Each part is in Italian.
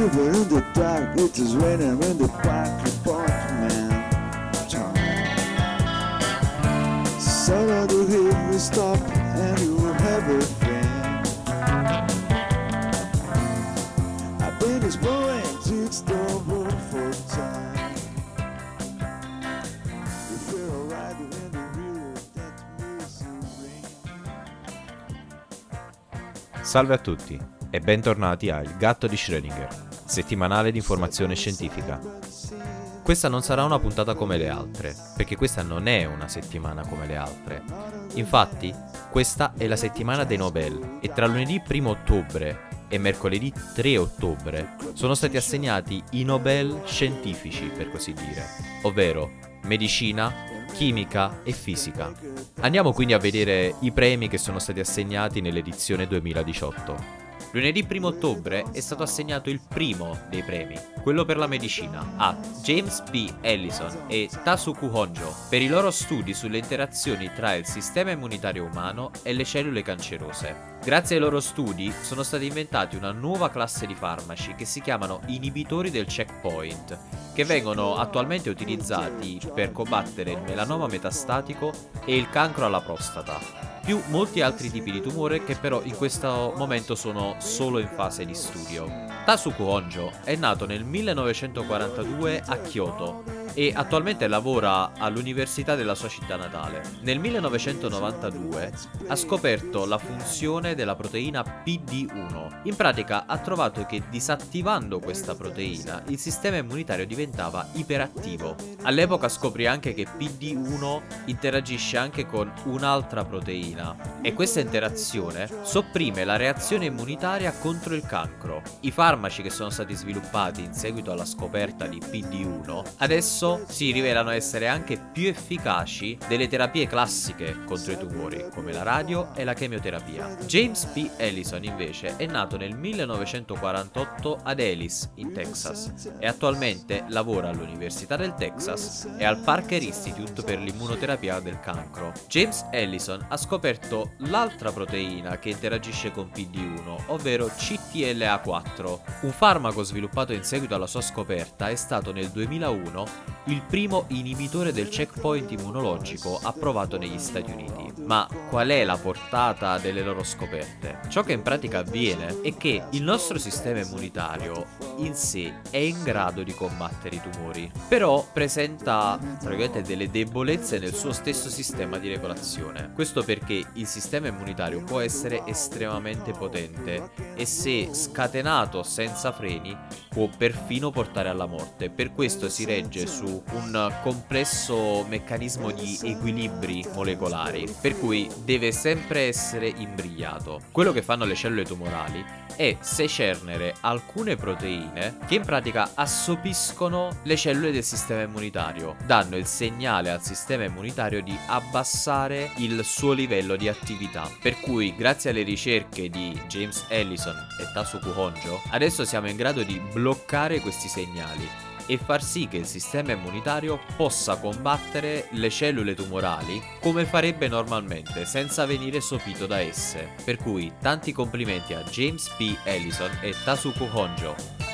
shiver in the dark. It is raining in the park apartment. Son of the hill will stop and you have friend. I've been to for time. Feel alright in the that misery. Salve a tutti e bentornati a Il gatto di Schrödinger, settimanale di informazione scientifica. Questa non sarà una puntata come le altre, perché questa non è una settimana come le altre. Infatti, questa è la settimana dei Nobel e tra lunedì 1 ottobre e mercoledì 3 ottobre sono stati assegnati i Nobel scientifici, per così dire, ovvero medicina, chimica e fisica. Andiamo quindi a vedere i premi che sono stati assegnati nell'edizione 2018. Lunedì 1 ottobre è stato assegnato il primo dei premi, quello per la medicina, a James B. Ellison e Tasuku Honjo per i loro studi sulle interazioni tra il sistema immunitario umano e le cellule cancerose. Grazie ai loro studi sono stati inventati una nuova classe di farmaci che si chiamano inibitori del checkpoint, che vengono attualmente utilizzati per combattere il melanoma metastatico e il cancro alla prostata più molti altri tipi di tumore che però in questo momento sono solo in fase di studio. Tasuku Honjo è nato nel 1942 a Kyoto e attualmente lavora all'università della sua città natale. Nel 1992 ha scoperto la funzione della proteina PD1. In pratica ha trovato che disattivando questa proteina il sistema immunitario diventava iperattivo. All'epoca scoprì anche che PD1 interagisce anche con un'altra proteina e questa interazione sopprime la reazione immunitaria contro il cancro. I farmaci che sono stati sviluppati in seguito alla scoperta di PD1 adesso si rivelano essere anche più efficaci delle terapie classiche contro i tumori, come la radio e la chemioterapia. James P. Ellison invece è nato nel 1948 ad Ellis, in Texas, e attualmente lavora all'Università del Texas e al Parker Institute per l'immunoterapia del cancro. James Ellison ha scoperto l'altra proteina che interagisce con PD1, ovvero CTLA4. Un farmaco sviluppato in seguito alla sua scoperta è stato nel 2001 il primo inibitore del checkpoint immunologico approvato negli Stati Uniti. Ma qual è la portata delle loro scoperte? Ciò che in pratica avviene è che il nostro sistema immunitario in sé è in grado di combattere i tumori, però presenta praticamente delle debolezze nel suo stesso sistema di regolazione. Questo perché il sistema immunitario può essere estremamente potente e se scatenato senza freni può perfino portare alla morte. Per questo si regge su un complesso meccanismo di equilibri molecolari, per cui deve sempre essere imbrigliato. Quello che fanno le cellule tumorali è secernere alcune proteine che in pratica assopiscono le cellule del sistema immunitario, danno il segnale al sistema immunitario di abbassare il suo livello di attività. Per cui, grazie alle ricerche di James Ellison e Tasuku Honjo, adesso siamo in grado di bloccare questi segnali e far sì che il sistema immunitario possa combattere le cellule tumorali come farebbe normalmente, senza venire sopito da esse. Per cui tanti complimenti a James P. Ellison e Tasuku Honjo.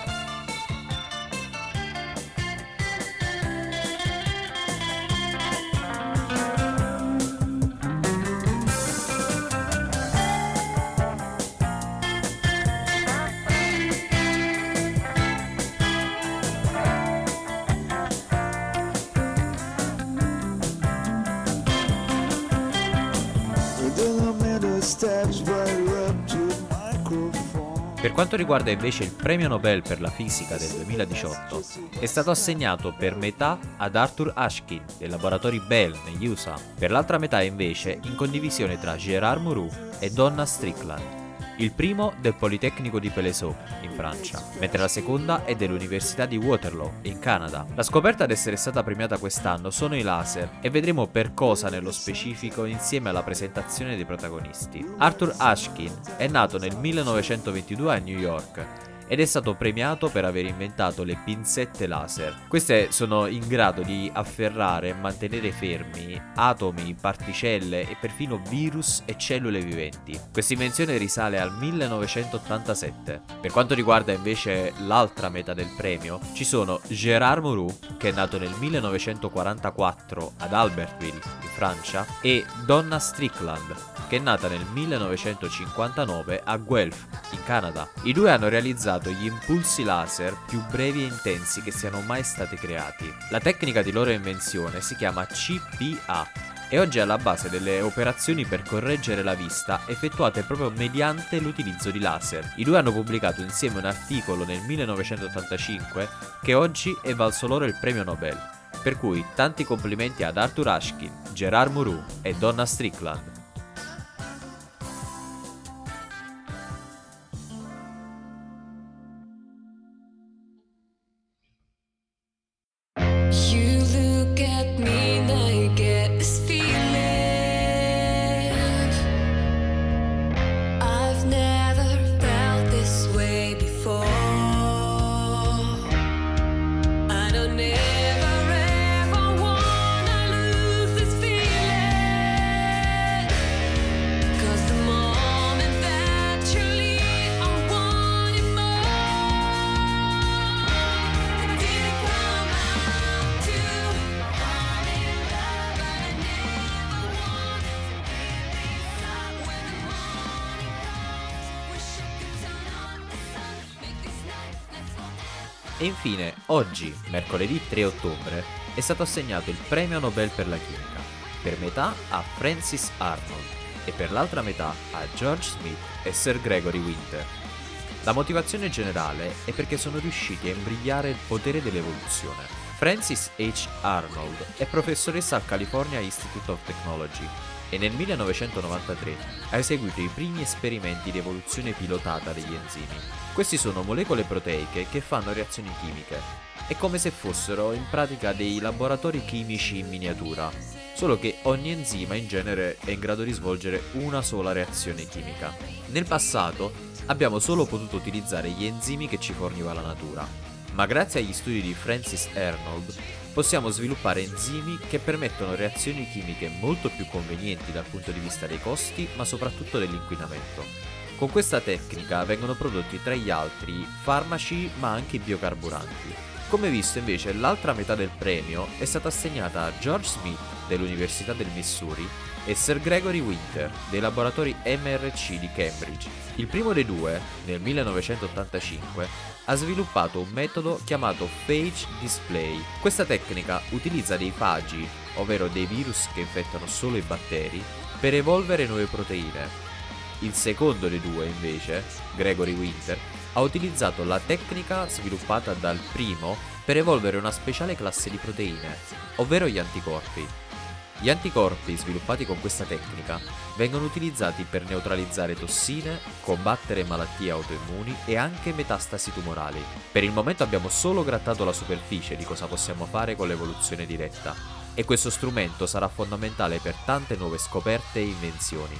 Per quanto riguarda invece il premio Nobel per la fisica del 2018, è stato assegnato per metà ad Arthur Ashkin del laboratorio Bell negli USA, per l'altra metà invece in condivisione tra Gérard Mourou e Donna Strickland. Il primo del Politecnico di Pelesot, in Francia, mentre la seconda è dell'Università di Waterloo, in Canada. La scoperta ad essere stata premiata quest'anno sono i laser e vedremo per cosa nello specifico insieme alla presentazione dei protagonisti. Arthur Ashkin è nato nel 1922 a New York ed è stato premiato per aver inventato le pinzette laser. Queste sono in grado di afferrare e mantenere fermi atomi, particelle e perfino virus e cellule viventi. Questa invenzione risale al 1987. Per quanto riguarda invece l'altra metà del premio, ci sono Gérard Mourou, che è nato nel 1944 ad Albertville, in Francia, e Donna Strickland, che è nata nel 1959 a Guelph, in Canada. I due hanno realizzato gli impulsi laser più brevi e intensi che siano mai stati creati. La tecnica di loro invenzione si chiama CPA e oggi è alla base delle operazioni per correggere la vista effettuate proprio mediante l'utilizzo di laser. I due hanno pubblicato insieme un articolo nel 1985 che oggi è valso loro il premio Nobel. Per cui tanti complimenti ad Arthur Ashkin, Gerard Mourou e Donna Strickland. E infine, oggi, mercoledì 3 ottobre, è stato assegnato il premio Nobel per la chimica, per metà a Francis Arnold e per l'altra metà a George Smith e Sir Gregory Winter. La motivazione generale è perché sono riusciti a imbrigliare il potere dell'evoluzione. Francis H. Arnold è professoressa al California Institute of Technology e nel 1993 ha eseguito i primi esperimenti di evoluzione pilotata degli enzimi. Questi sono molecole proteiche che fanno reazioni chimiche. È come se fossero in pratica dei laboratori chimici in miniatura, solo che ogni enzima in genere è in grado di svolgere una sola reazione chimica. Nel passato abbiamo solo potuto utilizzare gli enzimi che ci forniva la natura, ma grazie agli studi di Francis Arnold possiamo sviluppare enzimi che permettono reazioni chimiche molto più convenienti dal punto di vista dei costi, ma soprattutto dell'inquinamento. Con questa tecnica vengono prodotti tra gli altri farmaci ma anche biocarburanti. Come visto invece l'altra metà del premio è stata assegnata a George Smith dell'Università del Missouri e Sir Gregory Winter dei laboratori MRC di Cambridge. Il primo dei due, nel 1985, ha sviluppato un metodo chiamato Phage Display. Questa tecnica utilizza dei fagi, ovvero dei virus che infettano solo i batteri, per evolvere nuove proteine. Il secondo dei due, invece, Gregory Winter, ha utilizzato la tecnica sviluppata dal primo per evolvere una speciale classe di proteine, ovvero gli anticorpi. Gli anticorpi sviluppati con questa tecnica vengono utilizzati per neutralizzare tossine, combattere malattie autoimmuni e anche metastasi tumorali. Per il momento abbiamo solo grattato la superficie di cosa possiamo fare con l'evoluzione diretta e questo strumento sarà fondamentale per tante nuove scoperte e invenzioni.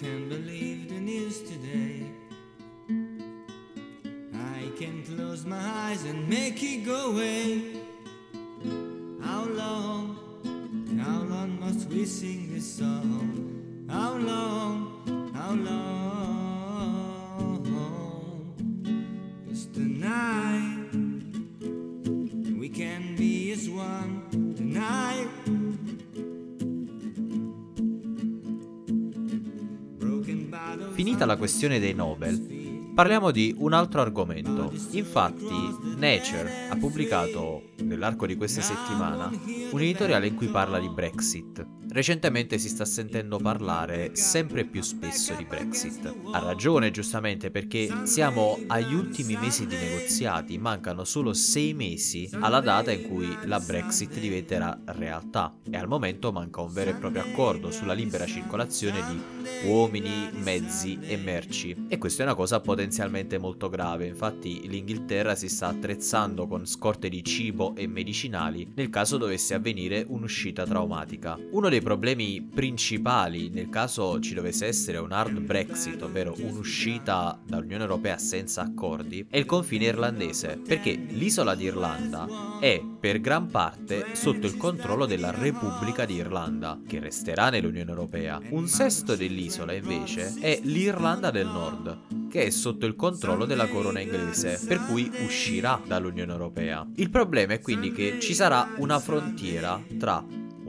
Can't believe the news today. I can close my eyes and make it go away. Finita la questione dei Nobel, Parliamo di un altro argomento. Infatti, Nature ha pubblicato nell'arco di questa settimana un editoriale in cui parla di Brexit. Recentemente si sta sentendo parlare sempre più spesso di Brexit. Ha ragione giustamente perché siamo agli ultimi mesi di negoziati, mancano solo sei mesi alla data in cui la Brexit diventerà realtà e al momento manca un vero e proprio accordo sulla libera circolazione di uomini, mezzi e merci e questa è una cosa potenzialmente molto grave, infatti l'Inghilterra si sta attrezzando con scorte di cibo e medicinali nel caso dovesse avvenire un'uscita traumatica. Uno dei problemi principali nel caso ci dovesse essere un hard Brexit, ovvero un'uscita dall'Unione Europea senza accordi, è il confine irlandese, perché l'isola d'Irlanda è per gran parte sotto il controllo della Repubblica di Irlanda, che resterà nell'Unione Europea. Un sesto dell'isola invece è l'Irlanda del Nord, che è sotto il controllo della corona inglese, per cui uscirà dall'Unione Europea. Il problema è quindi che ci sarà una frontiera tra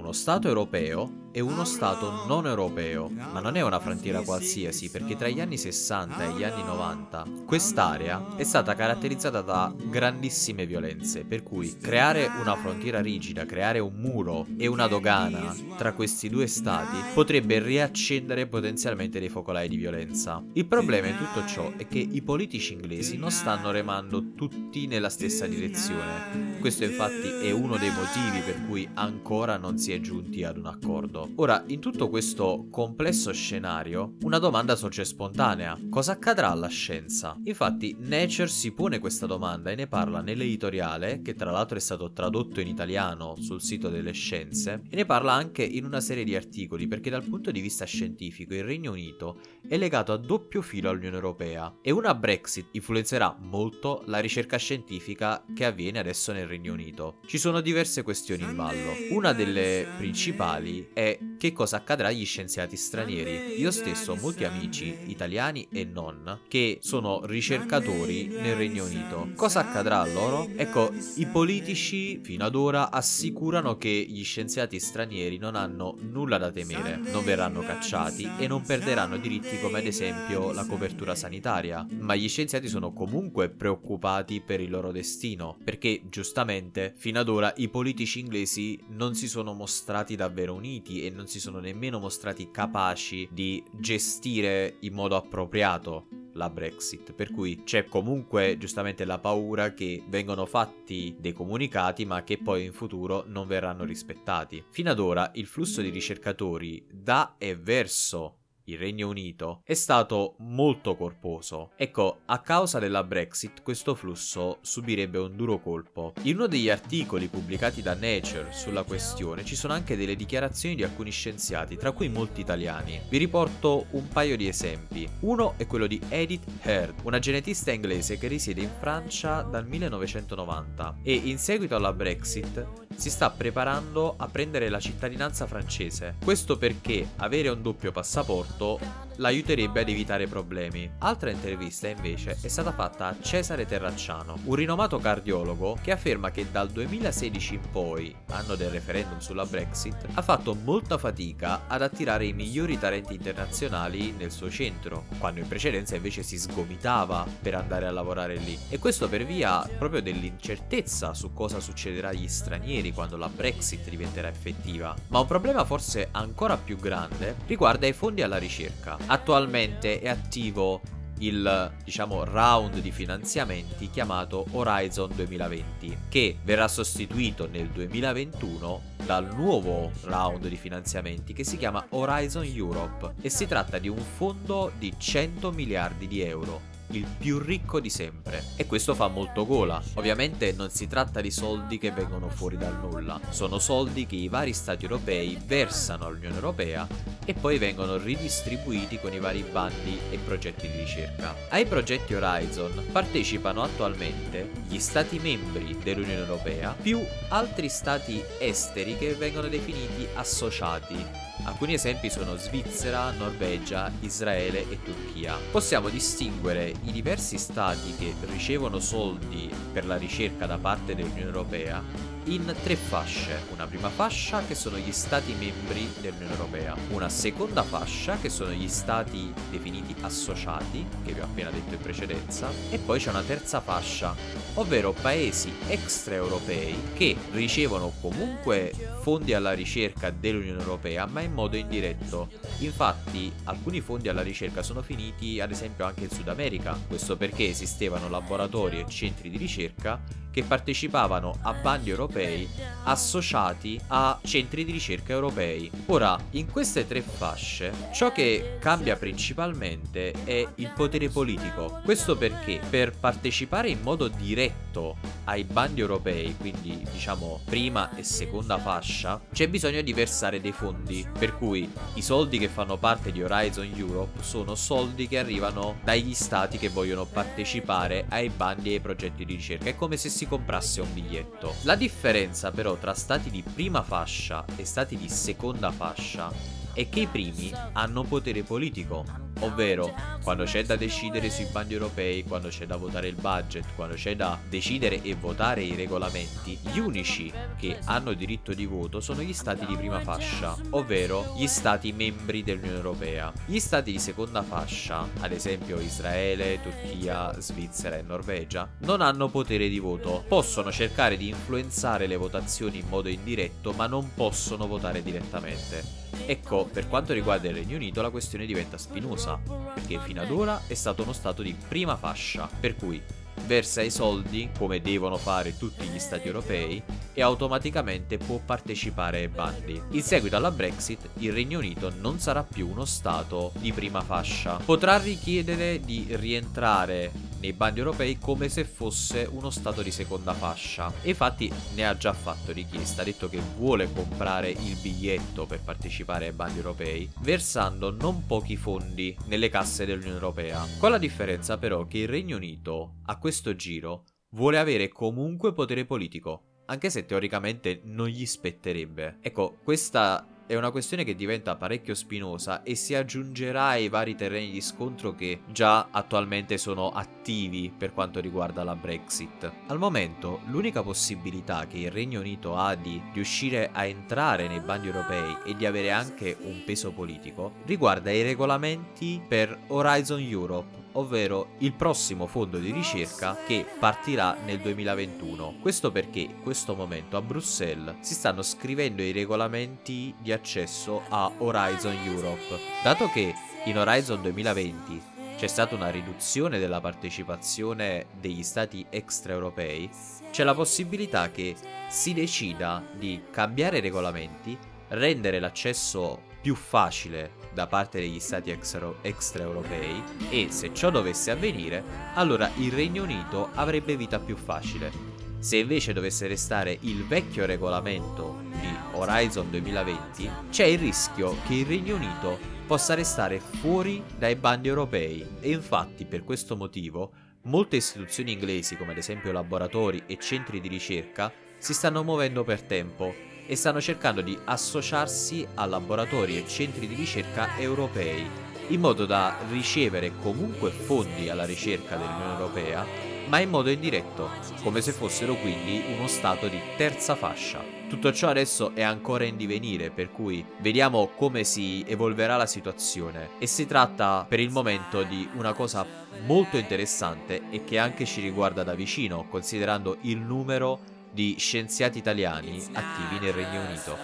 uno Stato europeo è uno Stato non europeo, ma non è una frontiera qualsiasi perché tra gli anni 60 e gli anni 90 quest'area è stata caratterizzata da grandissime violenze, per cui creare una frontiera rigida, creare un muro e una dogana tra questi due stati potrebbe riaccendere potenzialmente dei focolai di violenza. Il problema in tutto ciò è che i politici inglesi non stanno remando tutti nella stessa direzione. Questo infatti è uno dei motivi per cui ancora non si è giunti ad un accordo. Ora, in tutto questo complesso scenario, una domanda sorge spontanea. Cosa accadrà alla scienza? Infatti, Nature si pone questa domanda e ne parla nell'editoriale, che tra l'altro è stato tradotto in italiano sul sito delle scienze, e ne parla anche in una serie di articoli, perché dal punto di vista scientifico il Regno Unito è legato a doppio filo all'Unione Europea e una Brexit influenzerà molto la ricerca scientifica che avviene adesso nel Regno Unito. Ci sono diverse questioni in ballo. Una delle principali è right. Che cosa accadrà agli scienziati stranieri. Io stesso ho molti amici italiani e non che sono ricercatori nel Regno Unito. Cosa accadrà a loro? Ecco, i politici fino ad ora assicurano che gli scienziati stranieri non hanno nulla da temere, non verranno cacciati e non perderanno diritti come ad esempio la copertura sanitaria. Ma gli scienziati sono comunque preoccupati per il loro destino, perché giustamente fino ad ora i politici inglesi non si sono mostrati davvero uniti e non si sono nemmeno mostrati capaci di gestire in modo appropriato la Brexit, per cui c'è comunque giustamente la paura che vengano fatti dei comunicati ma che poi in futuro non verranno rispettati. Fino ad ora il flusso di ricercatori da e verso il Regno Unito, è stato molto corposo. Ecco, a causa della Brexit questo flusso subirebbe un duro colpo. In uno degli articoli pubblicati da Nature sulla questione ci sono anche delle dichiarazioni di alcuni scienziati, tra cui molti italiani. Vi riporto un paio di esempi. Uno è quello di Edith Heard, una genetista inglese che risiede in Francia dal 1990 e in seguito alla Brexit si sta preparando a prendere la cittadinanza francese. Questo perché avere un doppio passaporto l'aiuterebbe ad evitare problemi. Altra intervista invece è stata fatta a Cesare Terracciano, un rinomato cardiologo che afferma che dal 2016 in poi, anno del referendum sulla Brexit, ha fatto molta fatica ad attirare i migliori talenti internazionali nel suo centro, quando in precedenza invece si sgomitava per andare a lavorare lì. E questo per via proprio dell'incertezza su cosa succederà agli stranieri quando la Brexit diventerà effettiva. Ma un problema forse ancora più grande riguarda i fondi alla ricerca. Attualmente è attivo il diciamo round di finanziamenti chiamato Horizon 2020 che verrà sostituito nel 2021 dal nuovo round di finanziamenti che si chiama Horizon Europe e si tratta di un fondo di 100 miliardi di euro il più ricco di sempre. E questo fa molto gola. Ovviamente non si tratta di soldi che vengono fuori dal nulla, sono soldi che i vari stati europei versano all'Unione Europea e poi vengono ridistribuiti con i vari bandi e progetti di ricerca. Ai progetti Horizon partecipano attualmente gli stati membri dell'Unione Europea più altri stati esteri che vengono definiti associati Alcuni esempi sono Svizzera, Norvegia, Israele e Turchia. Possiamo distinguere i diversi stati che ricevono soldi per la ricerca da parte dell'Unione Europea in tre fasce. Una prima fascia che sono gli stati membri dell'Unione Europea, una seconda fascia che sono gli stati definiti associati, che vi ho appena detto in precedenza, e poi c'è una terza fascia, ovvero paesi extraeuropei che ricevono comunque fondi alla ricerca dell'Unione Europea, ma in modo indiretto. Infatti, alcuni fondi alla ricerca sono finiti ad esempio anche in Sud America, questo perché esistevano laboratori e centri di ricerca che partecipavano a bandi europei associati a centri di ricerca europei. Ora, in queste tre fasce, ciò che cambia principalmente è il potere politico. Questo perché per partecipare in modo diretto ai bandi europei, quindi diciamo prima e seconda fascia, c'è bisogno di versare dei fondi, per cui i soldi che fanno parte di Horizon Europe sono soldi che arrivano dagli stati che vogliono partecipare ai bandi e ai progetti di ricerca. È come se si comprasse un biglietto. La differenza però tra stati di prima fascia e stati di seconda fascia è che i primi hanno potere politico, ovvero quando c'è da decidere sui bandi europei, quando c'è da votare il budget, quando c'è da decidere e votare i regolamenti, gli unici che hanno diritto di voto sono gli stati di prima fascia, ovvero gli stati membri dell'Unione Europea. Gli stati di seconda fascia, ad esempio Israele, Turchia, Svizzera e Norvegia, non hanno potere di voto, possono cercare di influenzare le votazioni in modo indiretto, ma non possono votare direttamente. Ecco, per quanto riguarda il Regno Unito la questione diventa spinosa, perché fino ad ora è stato uno stato di prima fascia, per cui versa i soldi come devono fare tutti gli stati europei e automaticamente può partecipare ai bandi. In seguito alla Brexit il Regno Unito non sarà più uno stato di prima fascia. Potrà richiedere di rientrare nei bandi europei come se fosse uno stato di seconda fascia. E infatti ne ha già fatto richiesta, ha detto che vuole comprare il biglietto per partecipare ai bandi europei, versando non pochi fondi nelle casse dell'Unione Europea. Con la differenza però che il Regno Unito a questo giro vuole avere comunque potere politico, anche se teoricamente non gli spetterebbe. Ecco, questa è una questione che diventa parecchio spinosa e si aggiungerà ai vari terreni di scontro che già attualmente sono attivi per quanto riguarda la Brexit. Al momento l'unica possibilità che il Regno Unito ha di riuscire a entrare nei bandi europei e di avere anche un peso politico riguarda i regolamenti per Horizon Europe ovvero il prossimo fondo di ricerca che partirà nel 2021. Questo perché in questo momento a Bruxelles si stanno scrivendo i regolamenti di accesso a Horizon Europe. Dato che in Horizon 2020 c'è stata una riduzione della partecipazione degli stati extraeuropei, c'è la possibilità che si decida di cambiare i regolamenti, rendere l'accesso più facile da parte degli stati extraeuropei e se ciò dovesse avvenire, allora il Regno Unito avrebbe vita più facile. Se invece dovesse restare il vecchio regolamento di Horizon 2020, c'è il rischio che il Regno Unito possa restare fuori dai bandi europei e infatti per questo motivo molte istituzioni inglesi come ad esempio laboratori e centri di ricerca si stanno muovendo per tempo e stanno cercando di associarsi a laboratori e centri di ricerca europei, in modo da ricevere comunque fondi alla ricerca dell'Unione Europea, ma in modo indiretto, come se fossero quindi uno stato di terza fascia. Tutto ciò adesso è ancora in divenire, per cui vediamo come si evolverà la situazione e si tratta per il momento di una cosa molto interessante e che anche ci riguarda da vicino, considerando il numero di scienziati italiani attivi nel Regno Unito.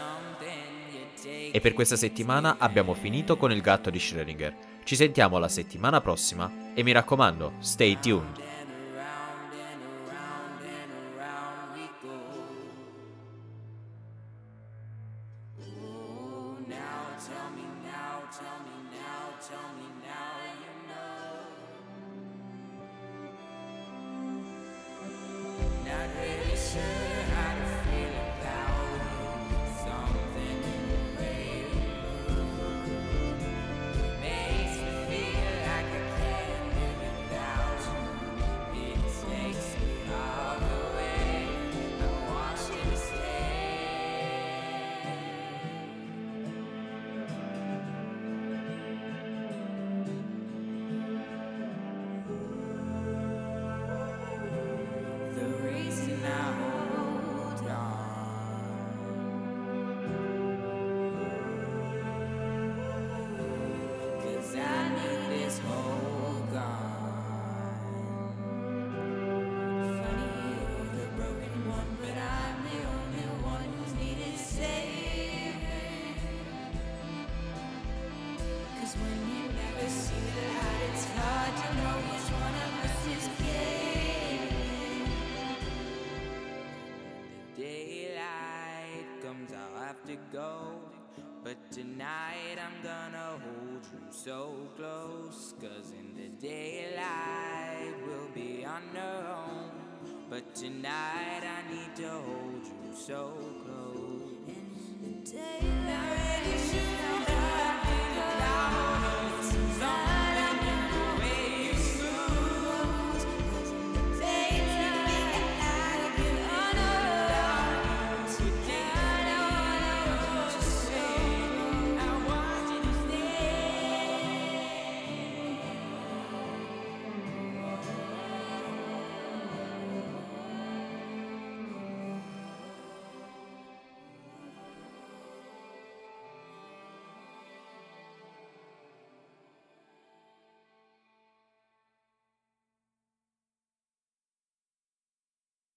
E per questa settimana abbiamo finito con il gatto di Schrödinger. Ci sentiamo la settimana prossima e mi raccomando, stay tuned. So close. Cause in the daylight we'll be on our own. But tonight I need to hold you so close. In the daylight.